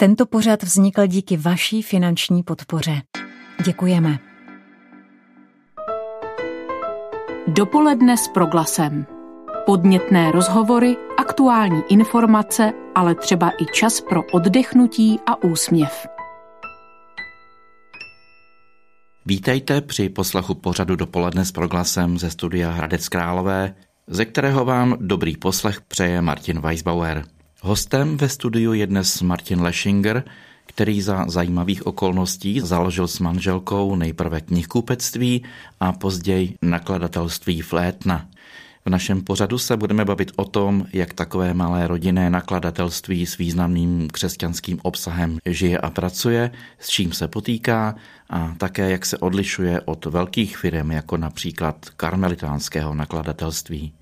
Tento pořad vznikl díky vaší finanční podpoře. Děkujeme. Dopoledne s proglasem. Podnětné rozhovory, aktuální informace, ale třeba i čas pro oddechnutí a úsměv. Vítejte při poslechu pořadu Dopoledne s proglasem ze studia Hradec Králové, ze kterého vám dobrý poslech přeje Martin Weisbauer. Hostem ve studiu je dnes Martin Leschinger, který za zajímavých okolností založil s manželkou nejprve knihkupectví a později nakladatelství Flétna. V našem pořadu se budeme bavit o tom, jak takové malé rodinné nakladatelství s významným křesťanským obsahem žije a pracuje, s čím se potýká a také jak se odlišuje od velkých firm, jako například karmelitánského nakladatelství.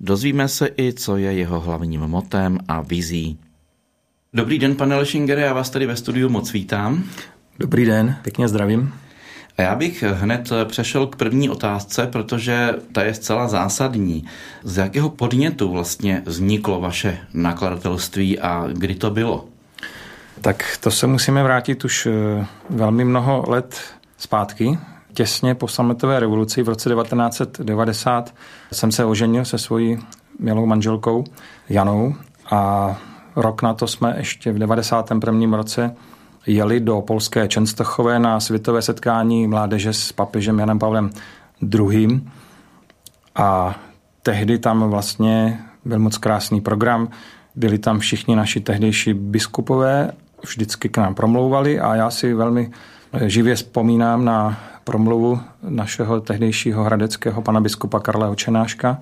Dozvíme se i, co je jeho hlavním motem a vizí. Dobrý den, pane Lešingere, já vás tady ve studiu moc vítám. Dobrý den, pěkně zdravím. A já bych hned přešel k první otázce, protože ta je zcela zásadní. Z jakého podnětu vlastně vzniklo vaše nakladatelství a kdy to bylo? Tak to se musíme vrátit už eh, velmi mnoho let zpátky. Těsně po sametové revoluci v roce 1990 jsem se oženil se svojí milou manželkou Janou a rok na to jsme ještě v 91. roce jeli do polské Čenstochové na světové setkání mládeže s papežem Janem Pavlem II. A tehdy tam vlastně byl moc krásný program. Byli tam všichni naši tehdejší biskupové, vždycky k nám promlouvali a já si velmi živě vzpomínám na promluvu našeho tehdejšího hradeckého pana biskupa Karla Očenáška,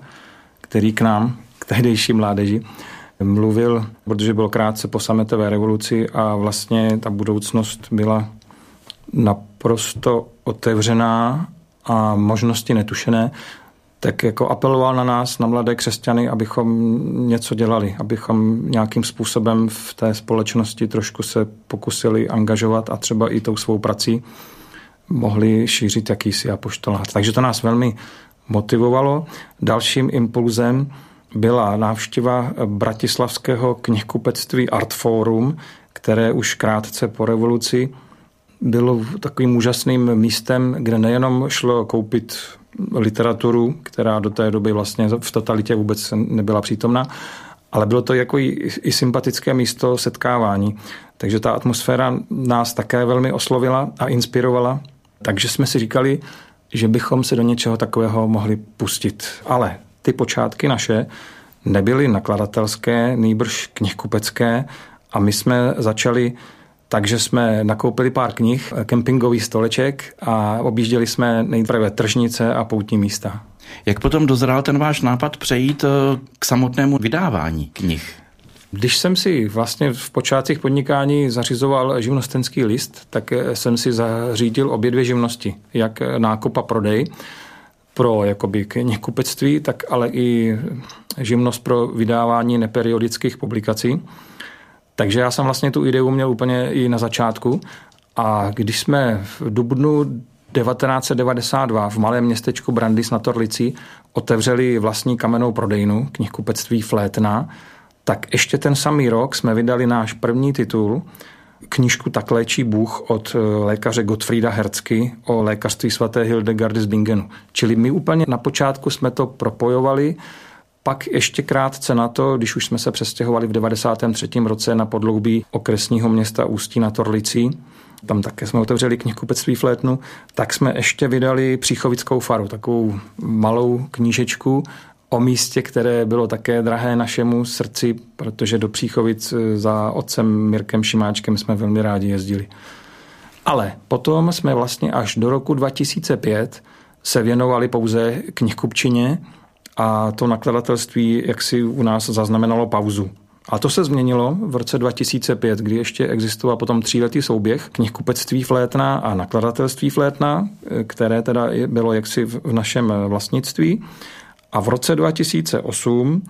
který k nám, k tehdejší mládeži, mluvil, protože byl krátce po sametové revoluci a vlastně ta budoucnost byla naprosto otevřená a možnosti netušené, tak jako apeloval na nás, na mladé křesťany, abychom něco dělali, abychom nějakým způsobem v té společnosti trošku se pokusili angažovat a třeba i tou svou prací mohli šířit jakýsi apoštolát. Takže to nás velmi motivovalo. Dalším impulzem byla návštěva bratislavského knihkupectví Artforum, které už krátce po revoluci bylo takovým úžasným místem, kde nejenom šlo koupit literaturu, která do té doby vlastně v totalitě vůbec nebyla přítomna, ale bylo to jako i, i sympatické místo setkávání. Takže ta atmosféra nás také velmi oslovila a inspirovala. Takže jsme si říkali, že bychom se do něčeho takového mohli pustit. Ale ty počátky naše nebyly nakladatelské, nýbrž knihkupecké a my jsme začali takže jsme nakoupili pár knih, kempingový stoleček a objížděli jsme nejprve tržnice a poutní místa. Jak potom dozrál ten váš nápad přejít eh, k samotnému vydávání knih? Když jsem si vlastně v počátcích podnikání zařizoval živnostenský list, tak eh, jsem si zařídil obě dvě živnosti, jak nákup a prodej pro jakoby knihkupectví, tak ale i živnost pro vydávání neperiodických publikací. Takže já jsem vlastně tu ideu měl úplně i na začátku a když jsme v dubnu 1992 v malém městečku Brandis na Torlici otevřeli vlastní kamennou prodejnu knihkupectví Flétna, tak ještě ten samý rok jsme vydali náš první titul, knížku Tak léčí Bůh od eh, lékaře Gottfrieda Hercky o lékařství svaté Hildegardy z Bingenu. Čili my úplně na počátku jsme to propojovali, pak ještě krátce na to, když už jsme se přestěhovali v 93. roce na podloubí okresního města Ústí na Torlicí, tam také jsme otevřeli knihkupectví Flétnu, tak jsme ještě vydali Příchovickou faru, takovou malou knížečku o místě, které bylo také drahé našemu srdci, protože do Příchovic eh, za otcem Mirkem Šimáčkem jsme velmi rádi jezdili. Ale potom jsme vlastně až do roku 2005 se věnovali pouze knihkupčině a to nakladatelství jaksi u nás zaznamenalo pauzu. A to se změnilo v roce 2005, kdy ještě existoval potom tříletý souběh knihkupectví Flétna a nakladatelství Flétna, eh, které teda bylo jaksi v našem vlastnictví. A v roce 2008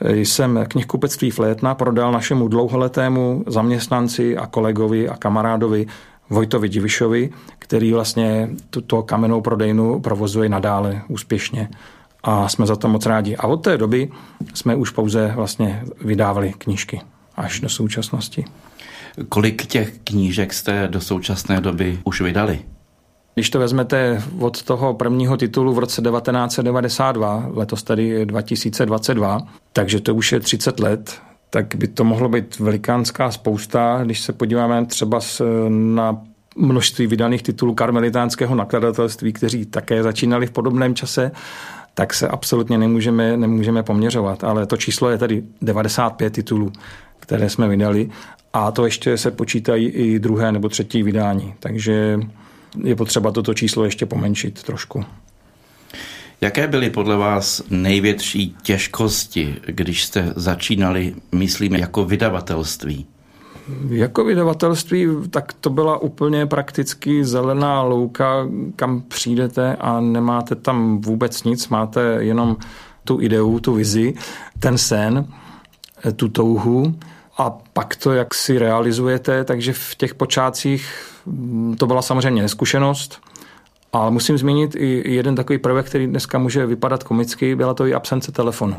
jsem knihkupectví Flétna prodal našemu dlouholetému zaměstnanci a kolegovi a kamarádovi Vojtovi Divišovi, který vlastně tuto kamennou prodejnu provozuje nadále úspěšně a jsme za to moc rádi. A od té doby jsme už pouze vlastně vydávali knížky až do současnosti. Kolik těch knížek jste do současné doby už vydali? Když to vezmete od toho prvního titulu v roce 1992, letos tedy 2022, takže to už je 30 let, tak by to mohlo být velikánská spousta. Když se podíváme třeba na množství vydaných titulů karmelitánského nakladatelství, kteří také začínali v podobném čase, tak se absolutně nemůžeme, nemůžeme poměřovat. Ale to číslo je tedy 95 titulů, které jsme vydali a to ještě se počítají i druhé nebo třetí vydání. Takže je potřeba toto číslo ještě pomenšit trošku. Jaké byly podle vás největší těžkosti, když jste začínali, myslím, jako vydavatelství? Jako vydavatelství, tak to byla úplně prakticky zelená louka, kam přijdete a nemáte tam vůbec nic, máte jenom tu ideu, tu vizi, ten sen, tu touhu a pak to, jak si realizujete, takže v těch počátcích to byla samozřejmě neskušenost, ale musím zmínit i jeden takový prvek, který dneska může vypadat komicky, byla to i absence telefonu.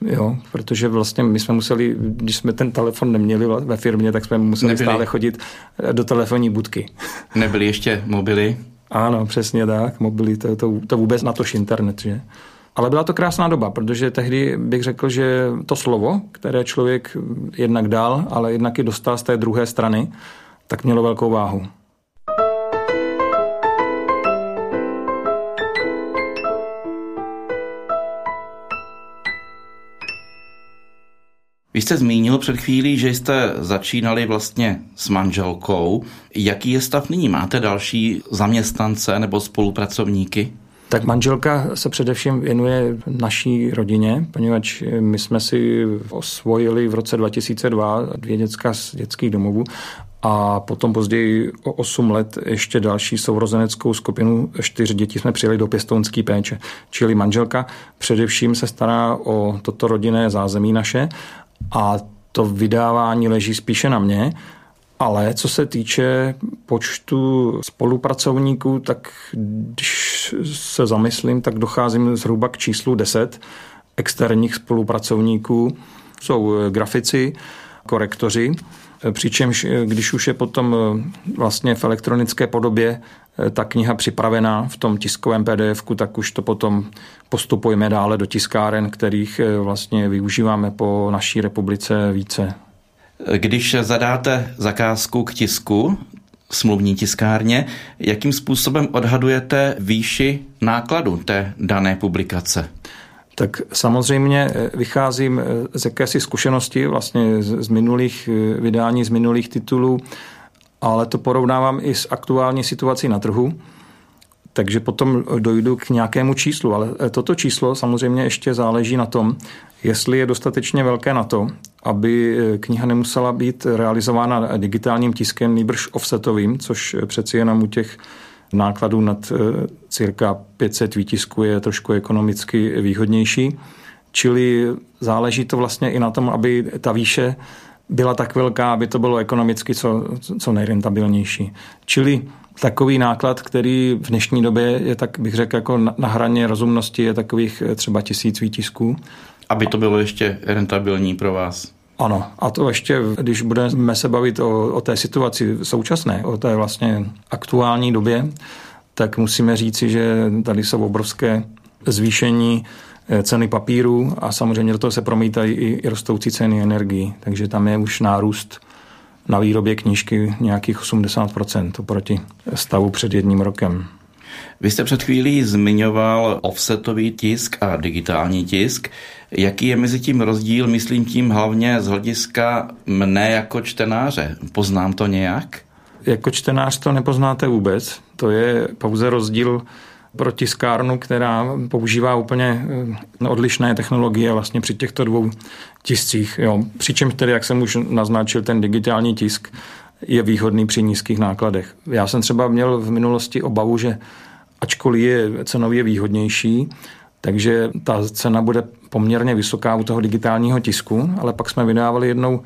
Jo, protože vlastně my jsme museli, když jsme ten telefon neměli ve firmě, tak jsme museli Nebyli. stále chodit eh, do telefonní budky. Nebyly ještě mobily? Ano, přesně tak, mobily, to, to, to vůbec na tož internet, že? Ale byla to krásná doba, protože tehdy bych řekl, že to slovo, které člověk jednak dal, ale jednak i dostal z té druhé strany, tak mělo velkou váhu. Vy jste zmínil před chvílí, že jste začínali vlastně s manželkou. Jaký je stav nyní? Máte další zaměstnance nebo spolupracovníky? Tak manželka se především věnuje naší rodině, poněvadž my jsme si osvojili v roce 2002 dvě děcka z dětských domovů a potom později o 8 let ještě další sourozeneckou skupinu čtyř dětí jsme přijeli do pěstounské péče. Čili manželka především se stará o toto rodinné zázemí naše a to vydávání leží spíše na mě, ale co se týče počtu spolupracovníků, tak když se zamyslím, tak docházím zhruba k číslu 10 externích spolupracovníků. Jsou grafici, korektoři, přičemž když už je potom vlastně v elektronické podobě ta kniha připravená v tom tiskovém pdf tak už to potom postupujeme dále do tiskáren, kterých vlastně využíváme po naší republice více. Když zadáte zakázku k tisku, smluvní tiskárně, jakým způsobem odhadujete výši nákladu té dané publikace? Tak samozřejmě eh, vycházím eh, z jakési zkušenosti vlastně z minulých eh, vydání, z minulých titulů, ale to porovnávám i s aktuální situací na trhu. Takže potom dojdu k nějakému číslu, ale toto číslo samozřejmě ještě záleží na tom, jestli je dostatečně velké na to, aby kniha nemusela být realizována digitálním tiskem, nýbrž offsetovým, což přeci jenom u těch nákladů nad eh, cirka 500 výtisků je trošku ekonomicky výhodnější. Čili záleží to vlastně i na tom, aby ta výše byla tak velká, aby to bylo ekonomicky co, co nejrentabilnější. Čili takový náklad, který v dnešní době je tak, bych řekl, jako na hraně rozumnosti, je takových eh, třeba tisíc výtisků. Aby to bylo ještě rentabilní pro vás. Ano, a to ještě, když budeme se bavit o, o té situaci současné, o té vlastně aktuální době, tak musíme říci, že tady jsou obrovské zvýšení eh, ceny papíru a samozřejmě do toho se promítají i, i rostoucí ceny energii, takže tam je už nárůst na výrobě knížky nějakých 80% oproti stavu před jedním rokem. Vy jste před chvílí zmiňoval offsetový tisk a digitální tisk. Jaký je mezi tím rozdíl, myslím tím hlavně z hlediska mne jako čtenáře? Poznám to nějak? Jako čtenář to nepoznáte vůbec. To je pouze rozdíl pro tiskárnu, která používá úplně eh, odlišné technologie vlastně při těchto dvou tiscích. Jo. Přičemž tedy, jak jsem už naznačil, ten digitální tisk je výhodný při nízkých nákladech. Já jsem třeba měl v minulosti obavu, že ačkoliv je cenově výhodnější, takže ta cena bude poměrně vysoká u toho digitálního tisku, ale pak jsme vydávali jednou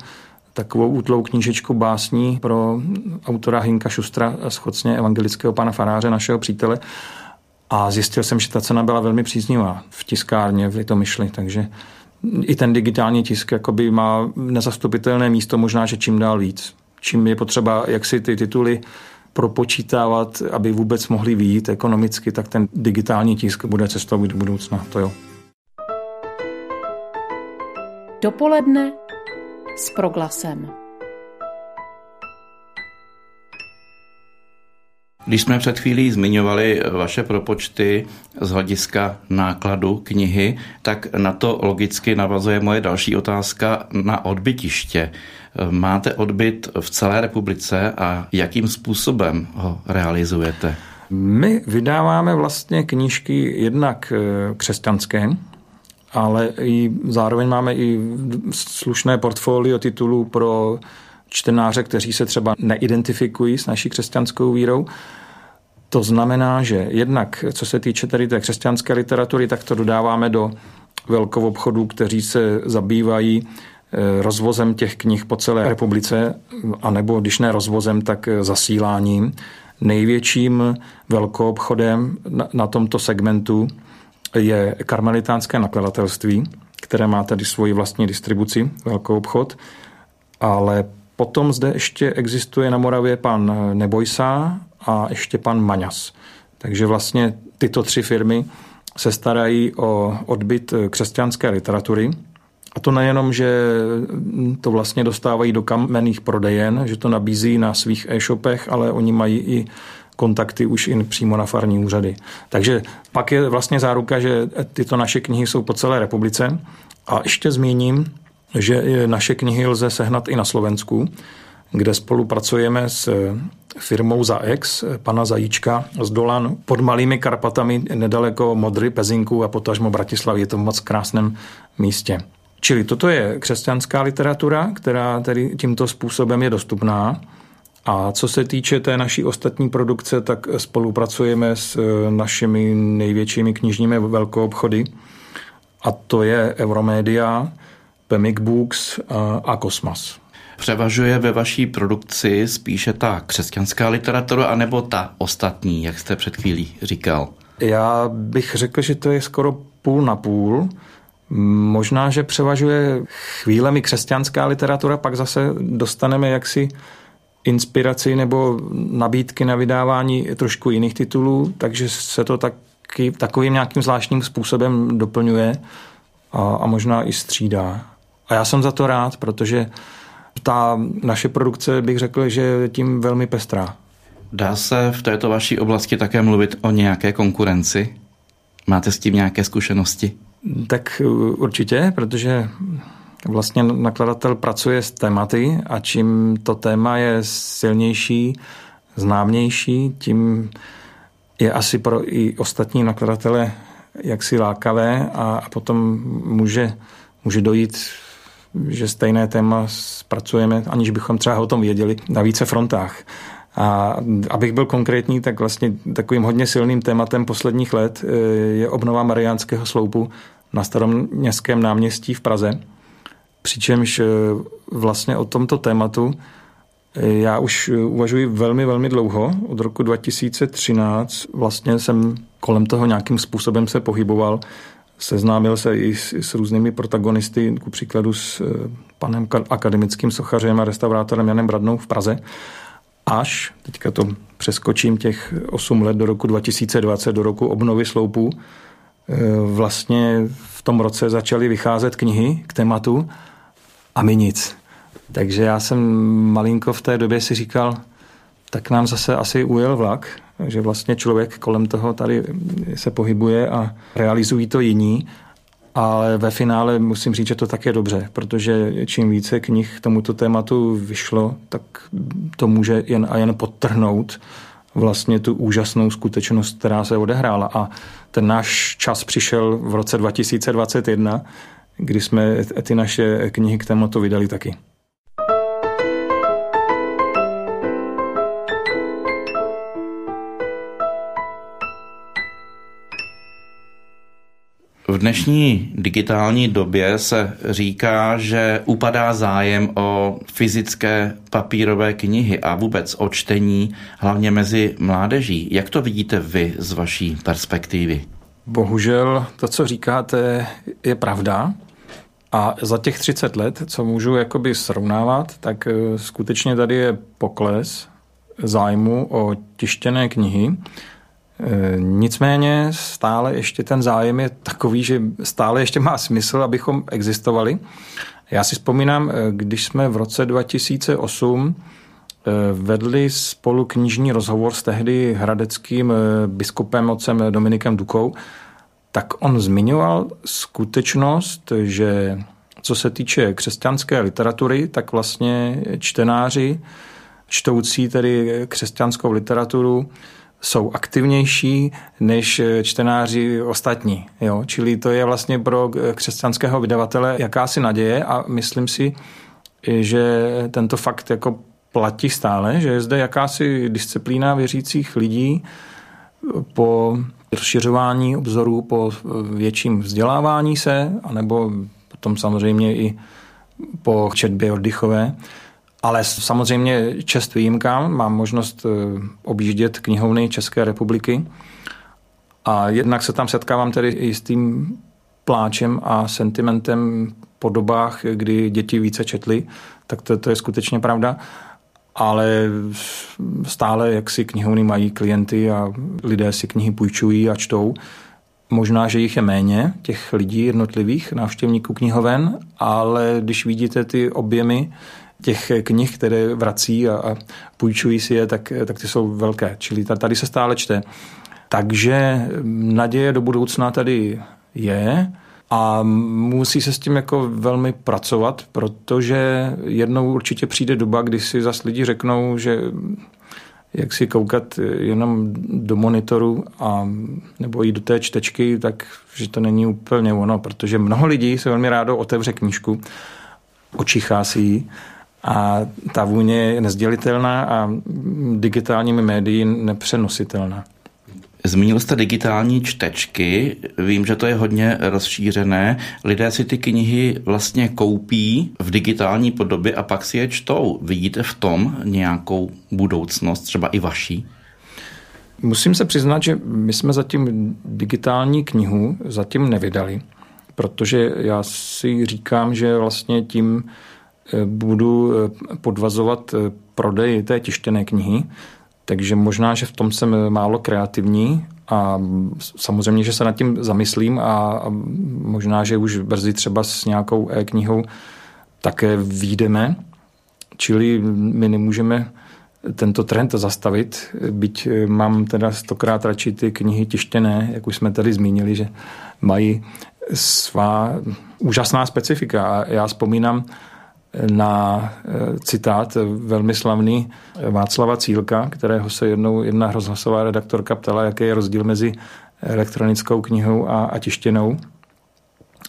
takovou útlou knížečku básní pro autora Hinka Šustra z Chocně evangelického pana Faráře, našeho přítele. A zjistil jsem, že ta cena byla velmi příznivá v tiskárně v Litomyšli, takže i ten digitální tisk jakoby má nezastupitelné místo, možná, že čím dál víc. čím je potřeba, jak si ty tituly propočítávat, aby vůbec mohli výjít ekonomicky, tak ten digitální tisk bude cestou do budoucna. To jo. Dopoledne s proglasem. Když jsme před chvílí zmiňovali vaše propočty z hlediska nákladu knihy, tak na to logicky navazuje moje další otázka na odbytiště. Máte odbyt v celé republice a jakým způsobem ho realizujete? My vydáváme vlastně knížky jednak eh, křesťanské, ale i zároveň máme i slušné portfolio titulů pro čtenáře, kteří se třeba neidentifikují s naší křesťanskou vírou. To znamená, že jednak, co se týče tady té křesťanské literatury, tak to dodáváme do velkou obchodů, kteří se zabývají eh, rozvozem těch knih po celé republice, anebo když ne rozvozem, tak zasíláním. Největším velkou obchodem na tomto segmentu je karmelitánské nakladatelství, které má tady svoji vlastní distribuci, velkou obchod, ale potom zde ještě existuje na Moravě pan Nebojsá a ještě pan Maňas. Takže vlastně tyto tři firmy se starají o odbyt křesťanské literatury. A to nejenom, že to vlastně dostávají do kamenných prodejen, že to nabízí na svých e-shopech, ale oni mají i kontakty už i přímo na farní úřady. Takže pak je vlastně záruka, že tyto naše knihy jsou po celé republice. A ještě zmíním, že naše knihy lze sehnat i na Slovensku, kde spolupracujeme s firmou ZaEx, pana Zajíčka z Dolan pod Malými Karpatami, nedaleko Modry, Pezinku a potažmo Bratislavy. Je to v moc krásném místě. Čili toto je křesťanská literatura, která tedy tímto způsobem je dostupná. A co se týče té naší ostatní produkce, tak spolupracujeme s našimi největšími knižními velkoobchody, a to je Euromedia, Pemic Books a Kosmas. Převažuje ve vaší produkci spíše ta křesťanská literatura, anebo ta ostatní, jak jste před chvílí říkal? Já bych řekl, že to je skoro půl na půl. Možná, že převažuje chvílemi křesťanská literatura, pak zase dostaneme jaksi inspiraci nebo nabídky na vydávání trošku jiných titulů, takže se to taky takovým nějakým zvláštním způsobem doplňuje a, a možná i střídá. A já jsem za to rád, protože ta naše produkce bych řekl, že je tím velmi pestrá. Dá se v této vaší oblasti také mluvit o nějaké konkurenci? Máte s tím nějaké zkušenosti? Tak určitě, protože vlastně nakladatel pracuje s tématy a čím to téma je silnější, známější, tím je asi pro i ostatní nakladatele jaksi lákavé a potom může, může dojít že stejné téma zpracujeme, aniž bychom třeba o tom věděli, na více frontách. A abych byl konkrétní, tak vlastně takovým hodně silným tématem posledních let eh, je obnova Mariánského sloupu na starém městském náměstí v Praze. Přičemž eh, vlastně o tomto tématu eh, já už uvažuji velmi, velmi dlouho. Od roku 2013 vlastně jsem kolem toho nějakým způsobem se pohyboval Seznámil se i s, i s různými protagonisty, ku příkladu s eh, panem akademickým sochařem a restaurátorem Janem Bradnou v Praze. Až, teďka to přeskočím těch 8 let do roku 2020, do roku obnovy sloupů, eh, vlastně v tom roce začaly vycházet knihy k tématu a my nic. Takže já jsem malinko v té době si říkal, tak nám zase asi ujel vlak, že vlastně člověk kolem toho tady se pohybuje a realizují to jiní. Ale ve finále musím říct, že to tak je dobře, protože čím více knih k tomuto tématu vyšlo, tak to může jen a jen podtrhnout vlastně tu úžasnou skutečnost, která se odehrála. A ten náš čas přišel v roce 2021, kdy jsme ty naše knihy k tématu vydali taky. Dnešní digitální době se říká, že upadá zájem o fyzické papírové knihy a vůbec o čtení, hlavně mezi mládeží. Jak to vidíte vy z vaší perspektivy? Bohužel to, co říkáte, je pravda. A za těch 30 let, co můžu jakoby srovnávat, tak eh, skutečně tady je pokles zájmu o tištěné knihy. Eh, nicméně stále ještě ten zájem je takový, že stále ještě má smysl, abychom existovali. Já si vzpomínám, eh, když jsme v roce 2008 vedli spolu knižní rozhovor s tehdy hradeckým biskupem otcem Dominikem Dukou, tak on zmiňoval skutečnost, že co se týče křesťanské literatury, tak vlastně čtenáři, čtoucí tedy křesťanskou literaturu, jsou aktivnější než čtenáři ostatní. Jo? Čili to je vlastně pro křesťanského vydavatele jakási naděje a myslím si, že tento fakt jako platí stále, že je zde jakási disciplína věřících lidí po rozšiřování obzorů po větším vzdělávání se, anebo potom samozřejmě i po četbě oddychové. Ale samozřejmě čest výjimkám, mám možnost eh, objíždět knihovny České republiky. A jednak se tam setkávám tedy i s tím pláčem a sentimentem po dobách, kdy děti více četly, tak to, to je skutečně pravda. Ale stále jak si knihovny mají klienty a lidé si knihy půjčují a čtou. Možná, že jich je méně, těch lidí jednotlivých, návštěvníků knihoven, ale když vidíte ty objemy těch knih, které vrací a, a půjčují si je, tak, tak ty jsou velké. Čili tady se stále čte. Takže naděje do budoucna tady je. A musí se s tím jako velmi pracovat, protože jednou určitě přijde doba, kdy si zase lidi řeknou, že jak si koukat jenom do monitoru a nebo i do té čtečky, tak že to není úplně ono, protože mnoho lidí se velmi rádo otevře knížku, očichá si ji a ta vůně je nezdělitelná a digitálními médii nepřenositelná. Zmínil jste digitální čtečky, vím, že to je hodně rozšířené. Lidé si ty knihy vlastně koupí v digitální podobě a pak si je čtou. Vidíte v tom nějakou budoucnost, třeba i vaší? Musím se přiznat, že my jsme zatím digitální knihu zatím nevydali, protože já si říkám, že vlastně tím budu eh, podvazovat eh, prodej té tištěné knihy, takže možná, že v tom jsem málo kreativní a samozřejmě, že se nad tím zamyslím a možná, že už brzy třeba s nějakou e-knihou také výjdeme. Čili my nemůžeme tento trend zastavit, byť mám teda stokrát radši ty knihy tištěné, jak už jsme tady zmínili, že mají svá úžasná specifika. A já vzpomínám, na eh, citát velmi slavný Václava Cílka, kterého se jednou jedna rozhlasová redaktorka ptala, jaký je rozdíl mezi elektronickou knihou a, a tištěnou.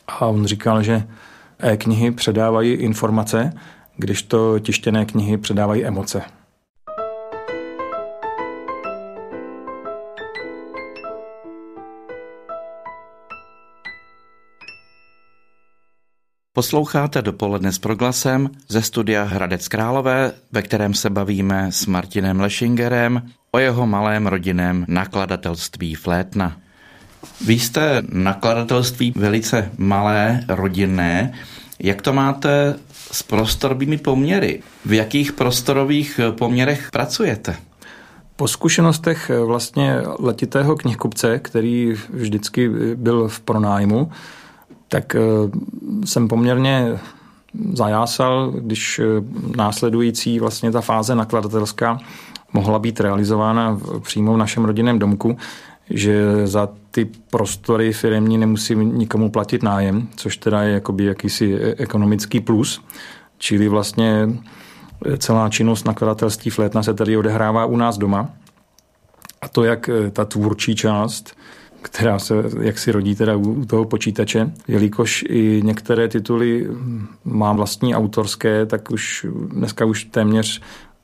A on říkal, že e-knihy předávají informace, když to tištěné knihy předávají emoce. Posloucháte dopoledne s proglasem ze studia Hradec Králové, ve kterém se bavíme s Martinem Lešingerem o jeho malém rodinném nakladatelství Flétna. Vy jste nakladatelství velice malé, rodinné. Jak to máte s prostorovými poměry? V jakých prostorových poměrech pracujete? Po zkušenostech vlastně letitého knihkupce, který vždycky byl v pronájmu, tak eh, jsem poměrně zajásal, když eh, následující vlastně ta fáze nakladatelská mohla být realizována přímo v našem rodinném domku, že za ty prostory firmní nemusím nikomu platit nájem, což teda je jakoby jakýsi e, ekonomický plus, čili vlastně celá činnost nakladatelství Flétna se tady odehrává u nás doma. A to jak ta tvůrčí část, která se jaksi rodí teda u toho počítače. Jelikož i některé tituly mám vlastní autorské, tak už dneska už téměř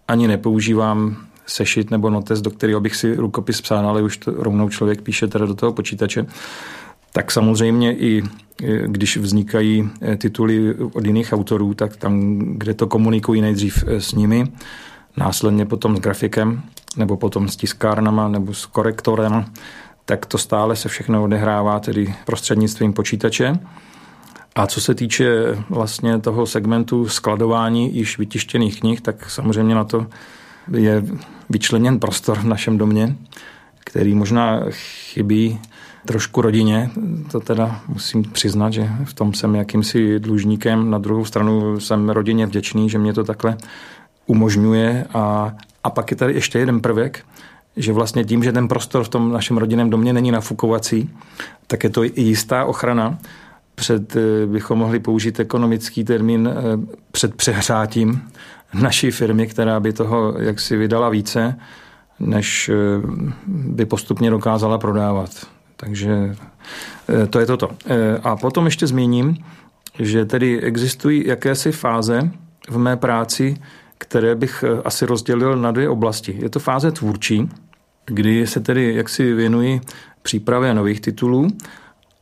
ani nepoužívám sešit nebo notes, do kterého bych si rukopis psal, ale už to rovnou člověk píše teda do toho počítače. Tak samozřejmě i když vznikají eh, tituly od jiných autorů, tak tam, kde to komunikují nejdřív eh, s nimi, následně potom s grafikem, nebo potom s tiskárnama, nebo s korektorem, tak to stále se všechno odehrává tedy prostřednictvím počítače. A co se týče vlastně toho segmentu skladování již vytištěných knih, tak samozřejmě na to je vyčleněn prostor v našem domě, který možná chybí trošku rodině. To teda musím přiznat, že v tom jsem jakýmsi dlužníkem. Na druhou stranu jsem rodině vděčný, že mě to takhle umožňuje. A, a pak je tady ještě jeden prvek, že vlastně tím, že ten prostor v tom našem rodinném domě není nafukovací, tak je to i jistá ochrana před, eh, bychom mohli použít ekonomický termín, eh, před přehrátím naší firmy, která by toho jaksi vydala více, než eh, by postupně dokázala prodávat. Takže to je toto. A potom ještě zmíním, že tedy existují jakési fáze v mé práci, které bych asi rozdělil na dvě oblasti. Je to fáze tvůrčí, kdy se tedy jaksi věnuji přípravě nových titulů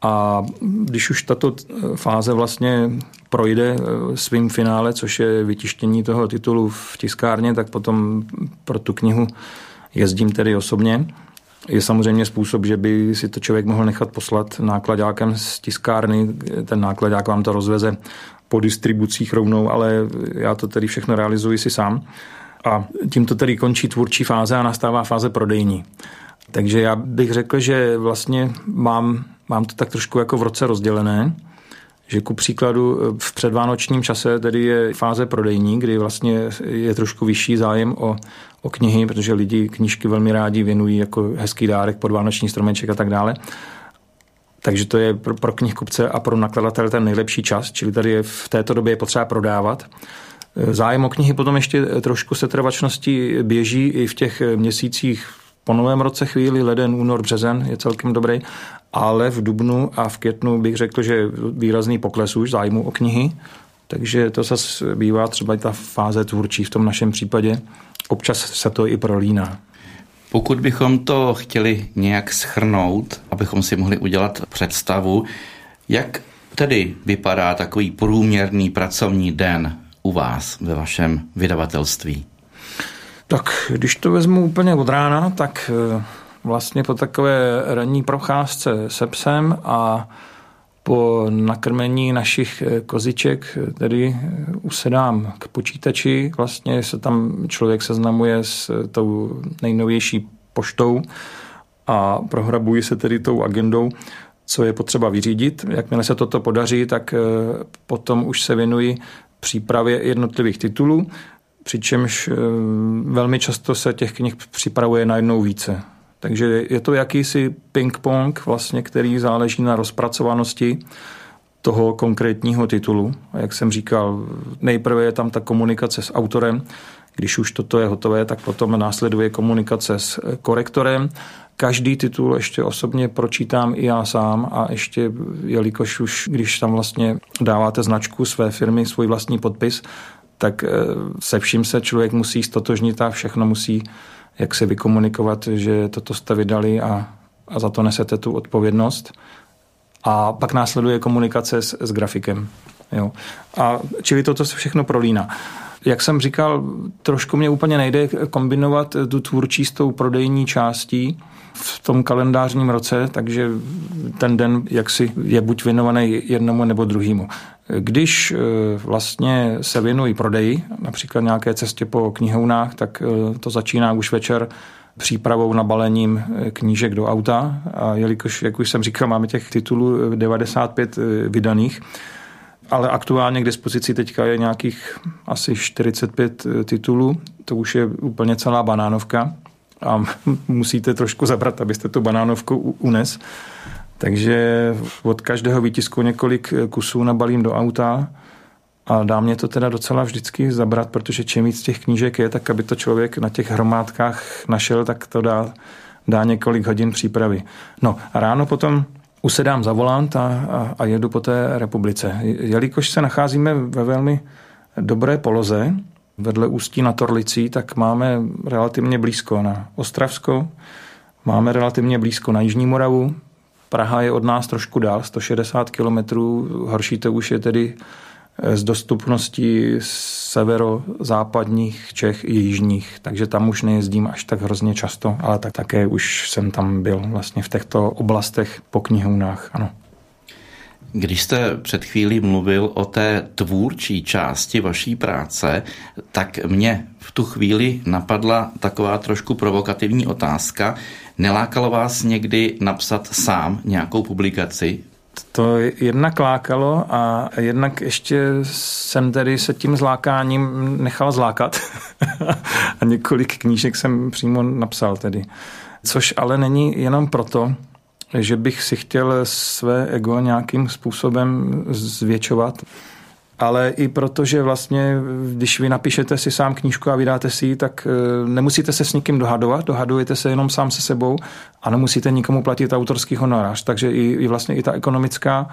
a když už tato fáze vlastně projde eh, svým finále, což je vytištění toho titulu v tiskárně, tak potom pro tu knihu jezdím tedy osobně. Je samozřejmě způsob, že by si to člověk mohl nechat poslat nákladákem z tiskárny, ten nákladák vám to rozveze po distribucích rovnou, ale já to tedy všechno realizuji si sám. A tímto tedy končí tvůrčí fáze a nastává fáze prodejní. Takže já bych řekl, že vlastně mám, mám to tak trošku jako v roce rozdělené, že ku příkladu eh, v předvánočním čase tedy je fáze prodejní, kdy vlastně je trošku vyšší zájem o, o knihy, protože lidi knížky velmi rádi věnují jako hezký dárek, podvánoční stromeček a tak dále. Takže to je pro, pro knihkupce a pro nakladatele ten nejlepší čas, čili tady je v této době je potřeba prodávat. Eh, zájem o knihy potom ještě trošku setrvačnosti běží i v těch měsících po novém roce chvíli, leden, únor, březen je celkem dobrý, ale v dubnu a v květnu bych řekl, že výrazný pokles už zájmu o knihy, takže to zase bývá třeba i ta fáze tvůrčí v tom našem případě. Občas se to i prolíná. Pokud bychom to chtěli nějak schrnout, abychom si mohli udělat představu, jak tedy vypadá takový průměrný pracovní den u vás ve vašem vydavatelství? Tak když to vezmu úplně od rána, tak eh, vlastně po takové ranní procházce se psem a po nakrmení našich eh, koziček tedy eh, usedám k počítači, vlastně se tam člověk seznamuje s tou nejnovější poštou a prohrabuji se tedy tou agendou, co je potřeba vyřídit. Jakmile se toto podaří, tak potom už se věnuji přípravě jednotlivých titulů, přičemž eh, velmi často se těch knih připravuje na jednou více. Takže je to jakýsi ping-pong, vlastně, který záleží na rozpracovanosti toho konkrétního titulu. A jak jsem říkal, nejprve je tam ta komunikace s autorem, když už toto je hotové, tak potom následuje komunikace s korektorem. Každý titul ještě osobně pročítám i já sám a ještě, jelikož už když tam vlastně dáváte značku své firmy, svůj vlastní podpis, tak eh, se vším se člověk musí stotožnit a všechno musí jak se vykomunikovat, že toto jste vydali a, a za to nesete tu odpovědnost. A pak následuje komunikace s, s grafikem. Jo. A čili toto se všechno prolíná. Jak jsem říkal, trošku mě úplně nejde kombinovat tu tvůrčí s tou prodejní částí v tom kalendářním roce, takže ten den jaksi je buď věnovaný jednomu nebo druhému. Když eh, vlastně se věnují prodeji, například nějaké cestě po knihounách, tak eh, to začíná už večer přípravou na balením eh, knížek do auta. A jelikož, jak už jsem říkal, máme těch titulů 95 vydaných, ale aktuálně k dispozici teďka je nějakých asi 45 titulů, to už je úplně celá banánovka a musíte trošku zabrat, abyste tu banánovku unes. Takže od každého výtisku několik kusů nabalím do auta a dá mě to teda docela vždycky zabrat, protože čím víc těch knížek je, tak aby to člověk na těch hromádkách našel, tak to dá, dá několik hodin přípravy. No a ráno potom usedám za volant a, a, a jedu po té republice. Jelikož se nacházíme ve velmi dobré poloze, vedle Ústí na Torlicí, tak máme relativně blízko na Ostravsko, máme relativně blízko na Jižní Moravu, Praha je od nás trošku dál, 160 kilometrů, horší to už je tedy z dostupnosti severozápadních Čech i jižních, takže tam už nejezdím až tak hrozně často, ale tak také už jsem tam byl vlastně v těchto oblastech po knihounách, ano. Když jste před chvílí mluvil o té tvůrčí části vaší práce, tak mě v tu chvíli napadla taková trošku provokativní otázka. Nelákalo vás někdy napsat sám nějakou publikaci? To jednak lákalo a jednak ještě jsem tedy se tím zlákáním nechal zlákat a několik knížek jsem přímo napsal tedy. Což ale není jenom proto, že bych si chtěl své ego nějakým způsobem zvětšovat, ale i proto, že vlastně, když vy napíšete si sám knížku a vydáte si ji, tak eh, nemusíte se s nikým dohadovat, dohadujete se jenom sám se sebou a nemusíte nikomu platit autorský honorář. Takže i, i vlastně i ta ekonomická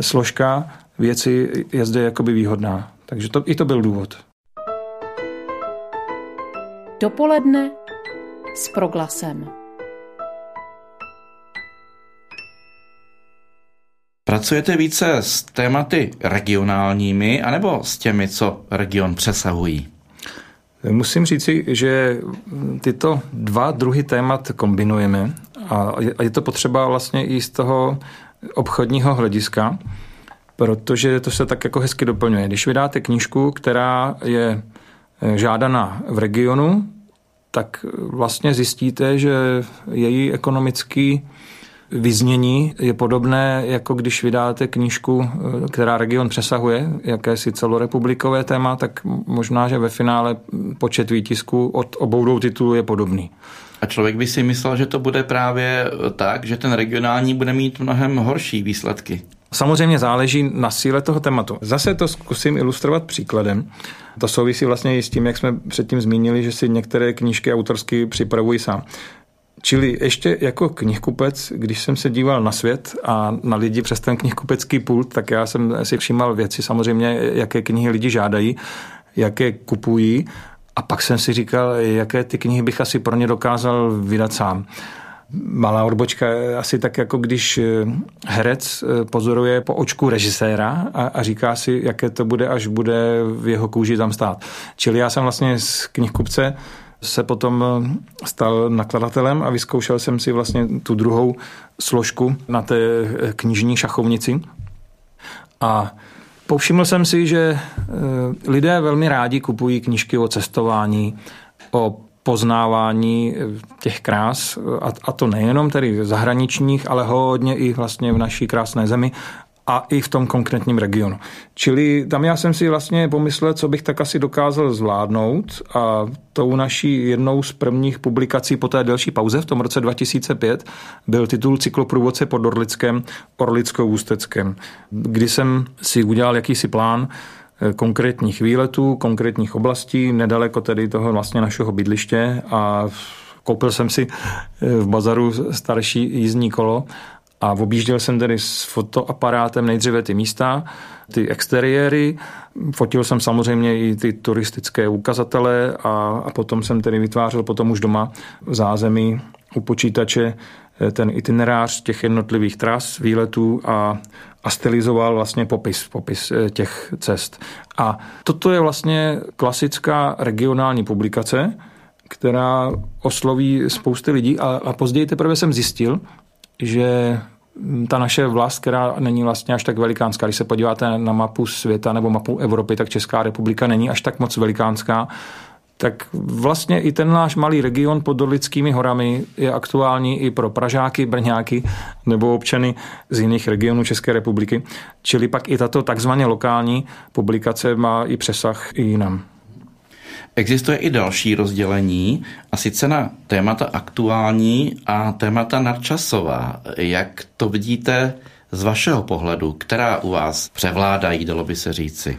složka věci je zde jakoby výhodná. Takže to, i to byl důvod. Dopoledne s proglasem. Pracujete více s tématy regionálními anebo s těmi, co region přesahují? Musím říci, že tyto dva druhy témat kombinujeme a je to potřeba vlastně i z toho obchodního hlediska, protože to se tak jako hezky doplňuje. Když vydáte knížku, která je žádaná v regionu, tak vlastně zjistíte, že její ekonomický vyznění je podobné, jako když vydáte knížku, která region přesahuje, jakési celorepublikové téma, tak možná, že ve finále počet výtisků od obou dvou titulů je podobný. A člověk by si myslel, že to bude právě tak, že ten regionální bude mít mnohem horší výsledky. Samozřejmě záleží na síle toho tématu. Zase to zkusím ilustrovat příkladem. To souvisí vlastně i s tím, jak jsme předtím zmínili, že si některé knížky autorsky připravují sám. Čili ještě jako knihkupec, když jsem se díval na svět a na lidi přes ten knihkupecký pult, tak já jsem si všímal věci samozřejmě, jaké knihy lidi žádají, jaké kupují a pak jsem si říkal, jaké ty knihy bych asi pro ně dokázal vydat sám. Malá odbočka, asi tak jako když herec pozoruje po očku režiséra a, a říká si, jaké to bude, až bude v jeho kůži tam stát. Čili já jsem vlastně z knihkupce se potom eh, stal nakladatelem a vyzkoušel jsem si vlastně tu druhou složku na té eh, knižní šachovnici. A povšiml jsem si, že eh, lidé velmi rádi kupují knížky o cestování, o poznávání těch krás, a, to nejenom tedy zahraničních, ale hodně i vlastně v naší krásné zemi a i v tom konkrétním regionu. Čili tam já jsem si vlastně pomyslel, co bych tak asi dokázal zvládnout a tou naší jednou z prvních publikací po té delší pauze v tom roce 2005 byl titul Cykloprůvodce pod Orlickem Orlickou ústeckém, kdy jsem si udělal jakýsi plán eh, konkrétních výletů, konkrétních oblastí, nedaleko tedy toho vlastně našeho bydliště a koupil jsem si eh, v bazaru starší jízdní kolo a objížděl jsem tedy s fotoaparátem nejdříve ty místa, ty exteriéry, fotil jsem samozřejmě i ty turistické ukazatele a, a potom jsem tedy vytvářel potom už doma v zázemí u počítače eh, ten itinerář těch jednotlivých tras, výletů a, a stylizoval vlastně popis, popis eh, těch cest. A toto je vlastně klasická regionální publikace, která osloví spousty lidí a, a později teprve jsem zjistil, že ta naše vlast, která není vlastně až tak velikánská, když se podíváte na mapu světa nebo mapu Evropy, tak Česká republika není až tak moc velikánská, tak vlastně i ten náš malý region pod Dorlickými horami je aktuální i pro Pražáky, Brňáky nebo občany z jiných regionů České republiky. Čili pak i tato takzvaně lokální publikace má i přesah i jinam. Existuje i další rozdělení, a sice na témata aktuální a témata nadčasová. Jak to vidíte z vašeho pohledu, která u vás převládají, dalo by se říci?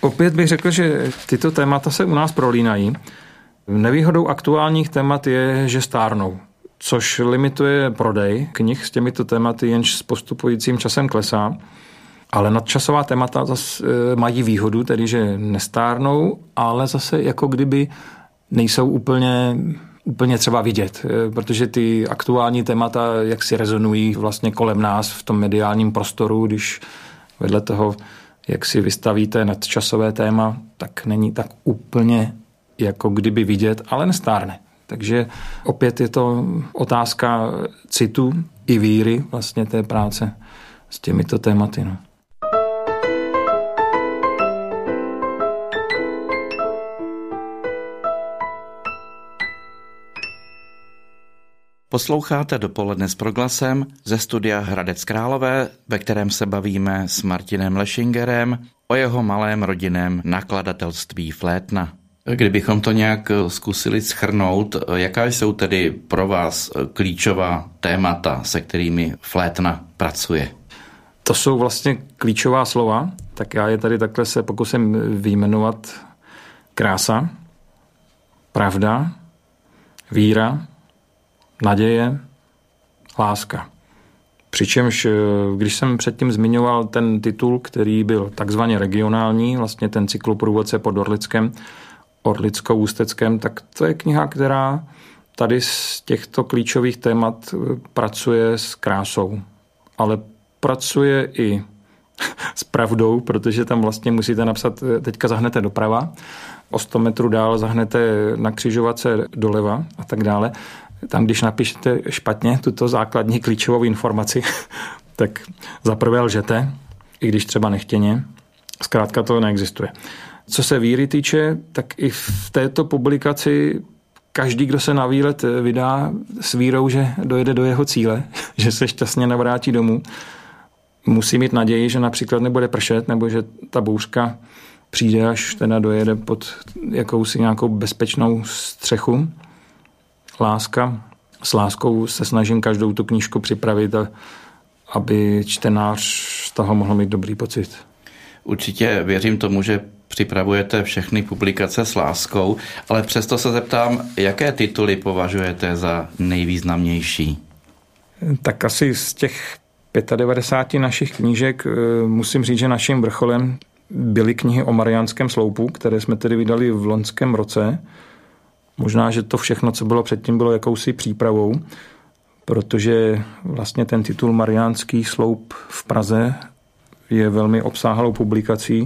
Opět bych řekl, že tyto témata se u nás prolínají. Nevýhodou aktuálních témat je, že stárnou, což limituje prodej knih s těmito tématy, jenž s postupujícím časem klesá. Ale nadčasová témata zase mají výhodu, tedy že nestárnou, ale zase jako kdyby nejsou úplně úplně třeba vidět, e, protože ty aktuální témata jak si rezonují vlastně kolem nás v tom mediálním prostoru, když vedle toho, jak si vystavíte nadčasové téma, tak není tak úplně jako kdyby vidět, ale nestárne. Takže opět je to otázka citu i víry vlastně té práce s těmito tématy. No. Posloucháte dopoledne s proglasem ze studia Hradec Králové, ve kterém se bavíme s Martinem Lešingerem o jeho malém rodinném nakladatelství Flétna. Kdybychom to nějak zkusili schrnout, jaká jsou tedy pro vás klíčová témata, se kterými Flétna pracuje? To jsou vlastně klíčová slova, tak já je tady takhle se pokusím vyjmenovat. Krása, pravda, víra, naděje, láska. Přičemž, eh, když jsem předtím zmiňoval ten titul, který byl takzvaně regionální, vlastně ten cykloprůvodce pod Orlickem, Orlicko-Ústeckém, tak to je kniha, která tady z těchto klíčových témat eh, pracuje s krásou. Ale pracuje i s pravdou, protože tam vlastně musíte napsat, eh, teďka zahnete doprava, o 100 metrů dál zahnete na křižovatce doleva a tak dále tam, když napíšete špatně tuto základní klíčovou informaci, tak zaprvé lžete, i když třeba nechtěně. Zkrátka to neexistuje. Co se víry týče, tak i v této publikaci každý, kdo se na výlet vydá s vírou, že dojede do jeho cíle, že se šťastně navrátí domů, musí mít naději, že například nebude pršet, nebo že ta bouřka přijde, až teda dojede pod jakousi nějakou bezpečnou střechu láska. S láskou se snažím každou tu knížku připravit, aby čtenář z toho mohl mít dobrý pocit. Určitě věřím tomu, že připravujete všechny publikace s láskou, ale přesto se zeptám, jaké tituly považujete za nejvýznamnější? Tak asi z těch 95 našich knížek eh, musím říct, že naším vrcholem byly knihy o Mariánském sloupu, které jsme tedy vydali v loňském roce. Možná, že to všechno, co bylo předtím, bylo jakousi přípravou, protože vlastně ten titul Mariánský sloup v Praze je velmi obsáhlou publikací,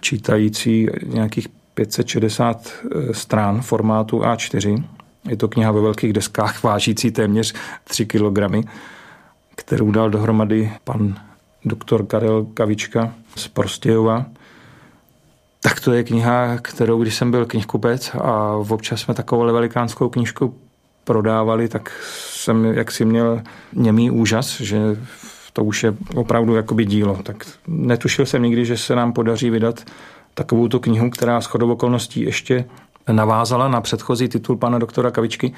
čítající nějakých 560 eh, stran formátu A4. Je to kniha ve velkých deskách, vážící téměř 3 kg, kterou dal dohromady pan doktor Karel Kavička z Prostějova tak to je kniha, kterou, když jsem byl knihkupec a občas jsme takovou velikánskou knížku prodávali, tak jsem jaksi měl němý úžas, že to už je opravdu jakoby dílo. Tak netušil jsem nikdy, že se nám podaří vydat takovou tu knihu, která s okolností ještě navázala na předchozí titul pana doktora Kavičky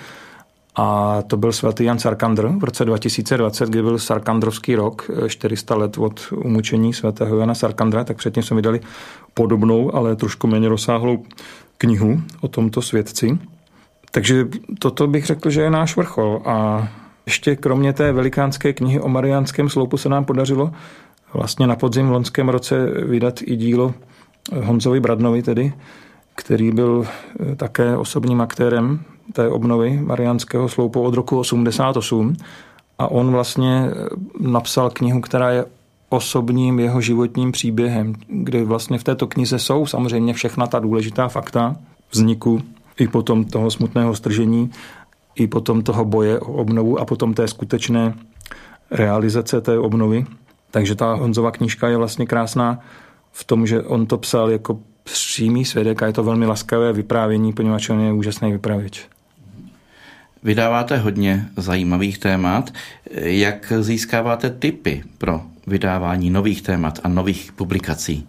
a to byl svatý Jan Sarkandr v roce 2020, kdy byl Sarkandrovský rok, 400 let od umučení svatého Jana Sarkandra, tak předtím jsme vydali podobnou, ale trošku méně rozsáhlou knihu o tomto svědci. Takže toto bych řekl, že je náš vrchol. A ještě kromě té velikánské knihy o mariánském sloupu se nám podařilo vlastně na podzim v loňském roce vydat i dílo Honzovi Bradnovi tedy, který byl eh, také osobním aktérem té obnovy Mariánského sloupu od roku 88 a on vlastně eh, napsal knihu, která je osobním jeho životním příběhem, kde vlastně v této knize jsou samozřejmě všechna ta důležitá fakta vzniku i potom toho smutného stržení, i potom toho boje o obnovu a potom té skutečné realizace té obnovy. Takže ta Honzova knížka je vlastně krásná v tom, že on to psal jako přímý svědek a je to velmi laskavé vyprávění, poněvadž on je úžasný vypravěč. Vydáváte hodně zajímavých témat. Jak získáváte typy pro vydávání nových témat a nových publikací?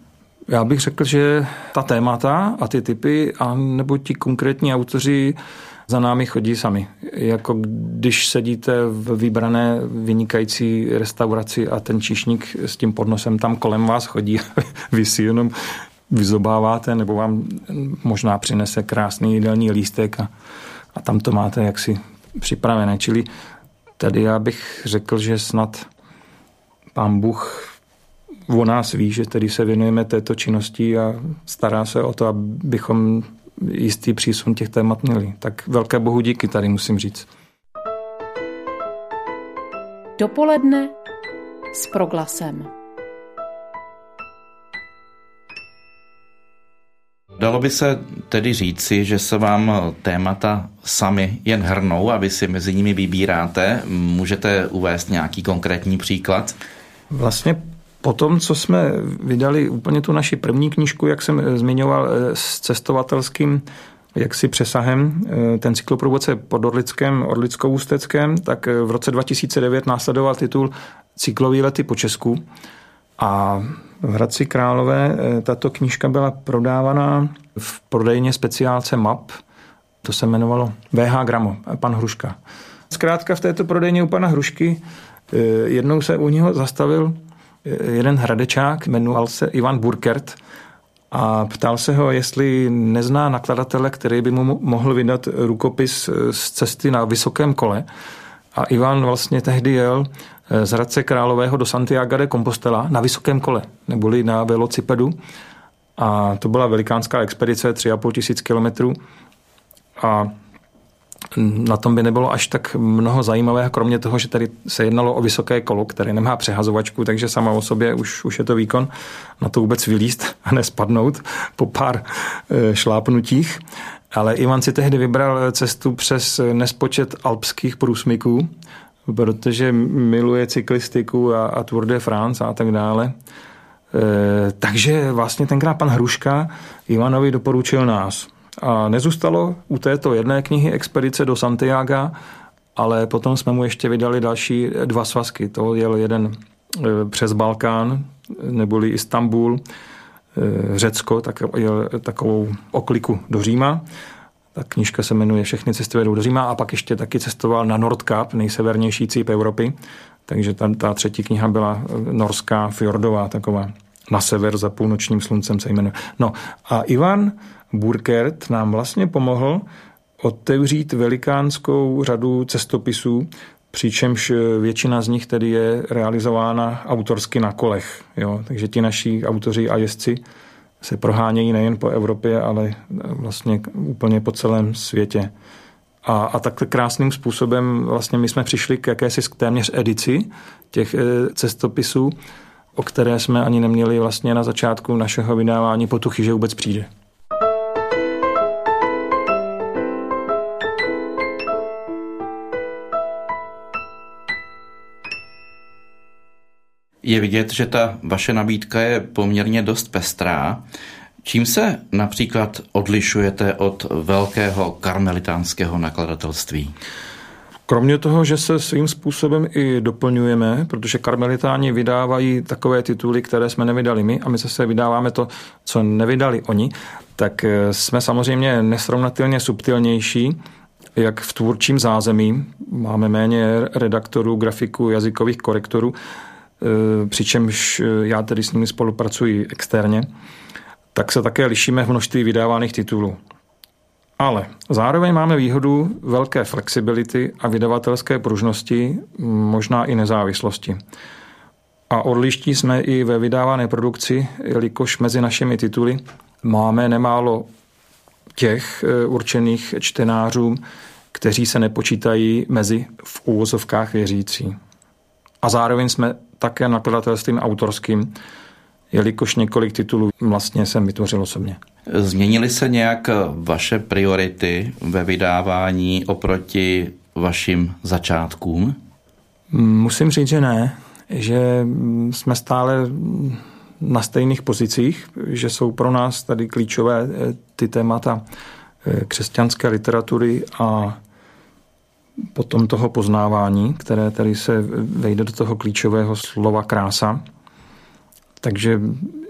Já bych řekl, že ta témata a ty typy, a nebo ti konkrétní autoři za námi chodí sami. Jako když sedíte v vybrané vynikající restauraci a ten číšník s tím podnosem tam kolem vás chodí a vy si jenom vyzobáváte, nebo vám možná přinese krásný jídelní lístek a, a tam to máte jaksi připravené. Čili tady já bych řekl, že snad pán Bůh o nás ví, že tedy se věnujeme této činnosti a stará se o to, abychom jistý přísun těch témat měli. Tak velké bohu díky tady musím říct. Dopoledne s proglasem. Dalo by se tedy říci, že se vám témata sami jen hrnou a vy si mezi nimi vybíráte. Můžete uvést nějaký konkrétní příklad? Vlastně po tom, co jsme vydali úplně tu naši první knížku, jak jsem zmiňoval, s cestovatelským jaksi přesahem, ten cykloprůvodce pod Orlickém, Orlickou ústeckém, tak v roce 2009 následoval titul Cyklový lety po Česku. A v Hradci Králové tato knížka byla prodávaná v prodejně speciálce MAP, to se jmenovalo VH Gramo, pan Hruška. Zkrátka v této prodejně u pana Hrušky eh, jednou se u něho zastavil eh, jeden hradečák, jmenoval se Ivan Burkert a ptal se ho, jestli nezná nakladatele, který by mu mohl vydat rukopis eh, z cesty na vysokém kole. A Ivan vlastně tehdy jel z Hradce Králového do Santiago de Compostela na vysokém kole, neboli na velocipedu. A to byla velikánská expedice, 3,5 tisíc kilometrů. A na tom by nebylo až tak mnoho zajímavého, kromě toho, že tady se jednalo o vysoké kolo, které nemá přehazovačku, takže sama o sobě už, už je to výkon na to vůbec vylíst a nespadnout po pár e, šlápnutích. Ale Ivan si tehdy vybral cestu přes nespočet alpských průsmyků, protože miluje cyklistiku a, a Tour de France a tak dále. E, takže vlastně tenkrát pan Hruška Ivanovi doporučil nás – a nezůstalo u této jedné knihy Expedice do Santiago, ale potom jsme mu ještě vydali další dva svazky. To jel jeden e, přes Balkán, neboli Istanbul, e, Řecko, tak jel takovou okliku do Říma. Ta knižka se jmenuje Všechny cesty vedou do Říma a pak ještě taky cestoval na Nordkap, nejsevernější cíp Evropy. Takže ta, ta třetí kniha byla norská, fjordová, taková na sever za půlnočním sluncem se jmenuje. No a Ivan Burkert nám vlastně pomohl otevřít velikánskou řadu cestopisů, přičemž většina z nich tedy je realizována autorsky na kolech. Jo? Takže ti naši autoři a jezdci se prohánějí nejen po Evropě, ale vlastně úplně po celém světě. A, a takhle krásným způsobem vlastně my jsme přišli k jakési téměř edici těch eh, cestopisů, o které jsme ani neměli vlastně na začátku našeho vydávání potuchy, že vůbec přijde. Je vidět, že ta vaše nabídka je poměrně dost pestrá. Čím se například odlišujete od velkého karmelitánského nakladatelství? Kromě toho, že se svým způsobem i doplňujeme, protože karmelitáni vydávají takové tituly, které jsme nevydali my a my zase vydáváme to, co nevydali oni, tak eh, jsme samozřejmě nesrovnatelně subtilnější, jak v tvůrčím zázemí. Máme méně redaktorů, grafiků, jazykových korektorů, přičemž eh, já tedy s nimi spolupracuji externě, tak se také lišíme v množství vydávaných titulů. Ale zároveň máme výhodu velké flexibility a vydavatelské pružnosti, možná i nezávislosti. A odliští jsme i ve vydávané produkci, jelikož mezi našimi tituly máme nemálo těch eh, určených čtenářům, kteří se nepočítají mezi v úvozovkách věřící. A zároveň jsme také nakladatelstvím autorským, jelikož několik titulů vlastně jsem vytvořil osobně. Změnily se nějak vaše priority ve vydávání oproti vašim začátkům? Musím říct, že ne, že jsme stále na stejných pozicích, že jsou pro nás tady klíčové eh, ty témata eh, křesťanské literatury a potom toho poznávání, které tady se vejde do toho klíčového slova krása. Takže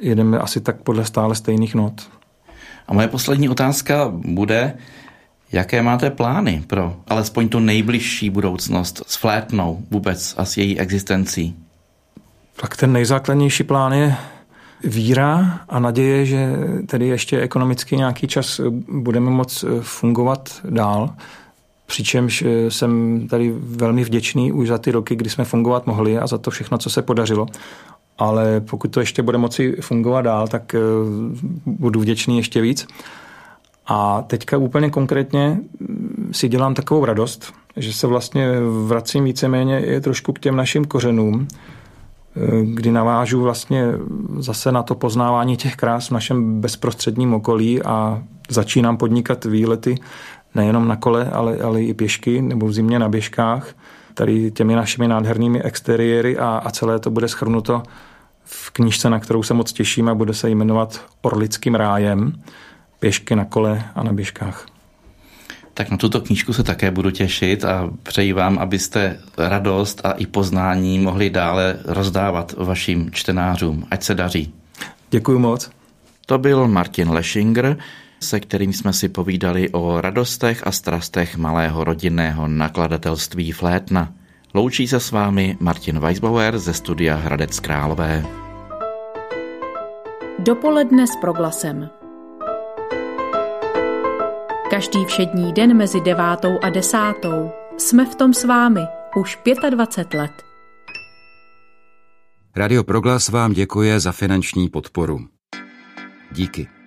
jedeme asi tak podle stále stejných not. A moje poslední otázka bude, jaké máte plány pro alespoň tu nejbližší budoucnost s Flétnou vůbec a s její existencí? Tak ten nejzákladnější plán je víra a naděje, že tedy ještě ekonomicky nějaký čas budeme moct fungovat dál. Přičemž jsem tady velmi vděčný už za ty roky, kdy jsme fungovat mohli a za to všechno, co se podařilo ale pokud to ještě bude moci fungovat dál, tak eh, budu vděčný ještě víc. A teďka úplně konkrétně mm, si dělám takovou radost, že se vlastně vracím víceméně trošku k těm našim kořenům, eh, kdy navážu vlastně zase na to poznávání těch krás v našem bezprostředním okolí a začínám podnikat výlety nejenom na kole, ale, ale i pěšky nebo v zimě na běžkách – tady těmi našimi nádhernými exteriéry a, a celé to bude schrnuto v knížce, na kterou se moc těším a bude se jmenovat Orlickým rájem. Pěšky na kole a na běžkách. Tak na tuto knížku se také budu těšit a přeji vám, abyste radost a i poznání mohli dále rozdávat vašim čtenářům. Ať se daří. Děkuji moc. To byl Martin Lešinger, se kterým jsme si povídali o radostech a strastech malého rodinného nakladatelství Flétna. Loučí se s vámi Martin Weisbauer ze studia Hradec Králové. Dopoledne s proglasem. Každý všední den mezi devátou a desátou jsme v tom s vámi už 25 let. Radio Proglas vám děkuje za finanční podporu. Díky.